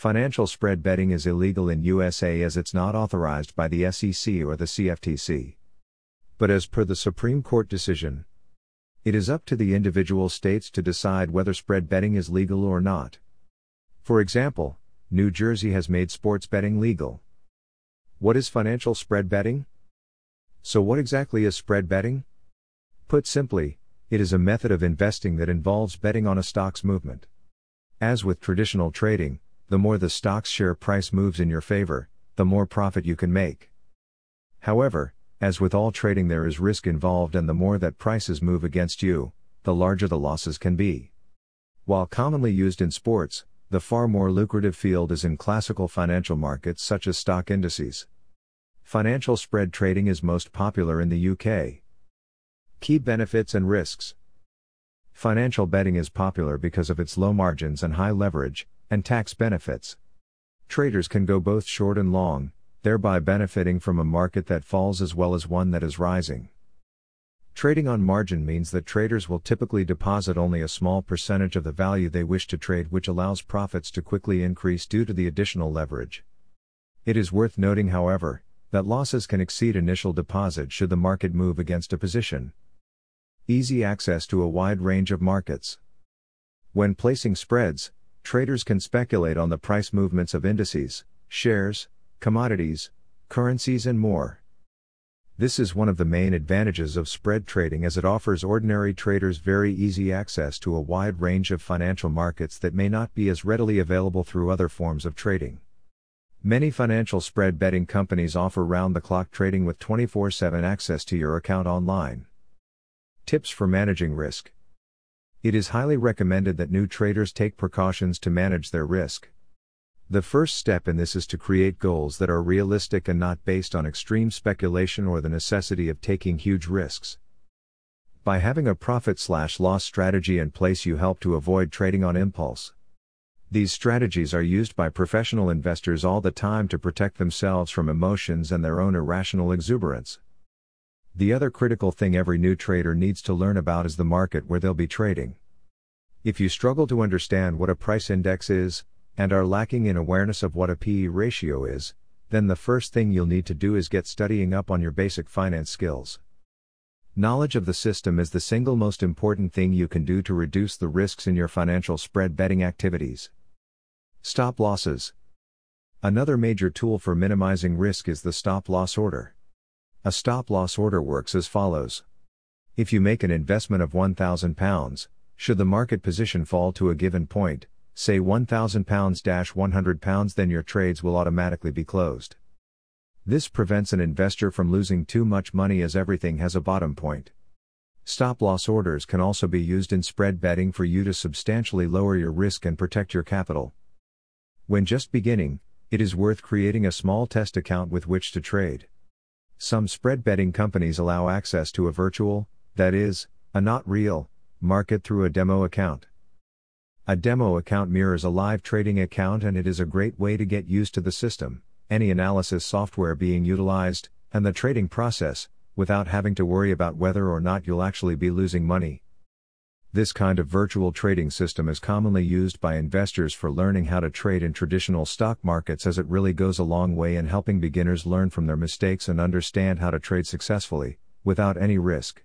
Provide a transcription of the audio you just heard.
Financial spread betting is illegal in USA as it's not authorized by the SEC or the CFTC. But as per the Supreme Court decision, it is up to the individual states to decide whether spread betting is legal or not. For example, New Jersey has made sports betting legal. What is financial spread betting? So, what exactly is spread betting? Put simply, it is a method of investing that involves betting on a stock's movement. As with traditional trading, the more the stock's share price moves in your favor, the more profit you can make. However, as with all trading, there is risk involved, and the more that prices move against you, the larger the losses can be. While commonly used in sports, the far more lucrative field is in classical financial markets such as stock indices. Financial spread trading is most popular in the UK. Key benefits and risks Financial betting is popular because of its low margins and high leverage, and tax benefits. Traders can go both short and long, thereby benefiting from a market that falls as well as one that is rising. Trading on margin means that traders will typically deposit only a small percentage of the value they wish to trade, which allows profits to quickly increase due to the additional leverage. It is worth noting, however, that losses can exceed initial deposit should the market move against a position. Easy access to a wide range of markets. When placing spreads, traders can speculate on the price movements of indices, shares, commodities, currencies, and more. This is one of the main advantages of spread trading as it offers ordinary traders very easy access to a wide range of financial markets that may not be as readily available through other forms of trading. Many financial spread betting companies offer round the clock trading with 24 7 access to your account online. Tips for managing risk it is highly recommended that new traders take precautions to manage their risk. The first step in this is to create goals that are realistic and not based on extreme speculation or the necessity of taking huge risks. By having a profit slash loss strategy in place, you help to avoid trading on impulse. These strategies are used by professional investors all the time to protect themselves from emotions and their own irrational exuberance. The other critical thing every new trader needs to learn about is the market where they'll be trading. If you struggle to understand what a price index is, and are lacking in awareness of what a PE ratio is, then the first thing you'll need to do is get studying up on your basic finance skills. Knowledge of the system is the single most important thing you can do to reduce the risks in your financial spread betting activities. Stop losses. Another major tool for minimizing risk is the stop loss order. A stop loss order works as follows. If you make an investment of £1,000, should the market position fall to a given point, say £1,000 £100, then your trades will automatically be closed. This prevents an investor from losing too much money as everything has a bottom point. Stop loss orders can also be used in spread betting for you to substantially lower your risk and protect your capital. When just beginning, it is worth creating a small test account with which to trade. Some spread betting companies allow access to a virtual, that is, a not real, market through a demo account. A demo account mirrors a live trading account and it is a great way to get used to the system, any analysis software being utilized, and the trading process, without having to worry about whether or not you'll actually be losing money. This kind of virtual trading system is commonly used by investors for learning how to trade in traditional stock markets as it really goes a long way in helping beginners learn from their mistakes and understand how to trade successfully, without any risk.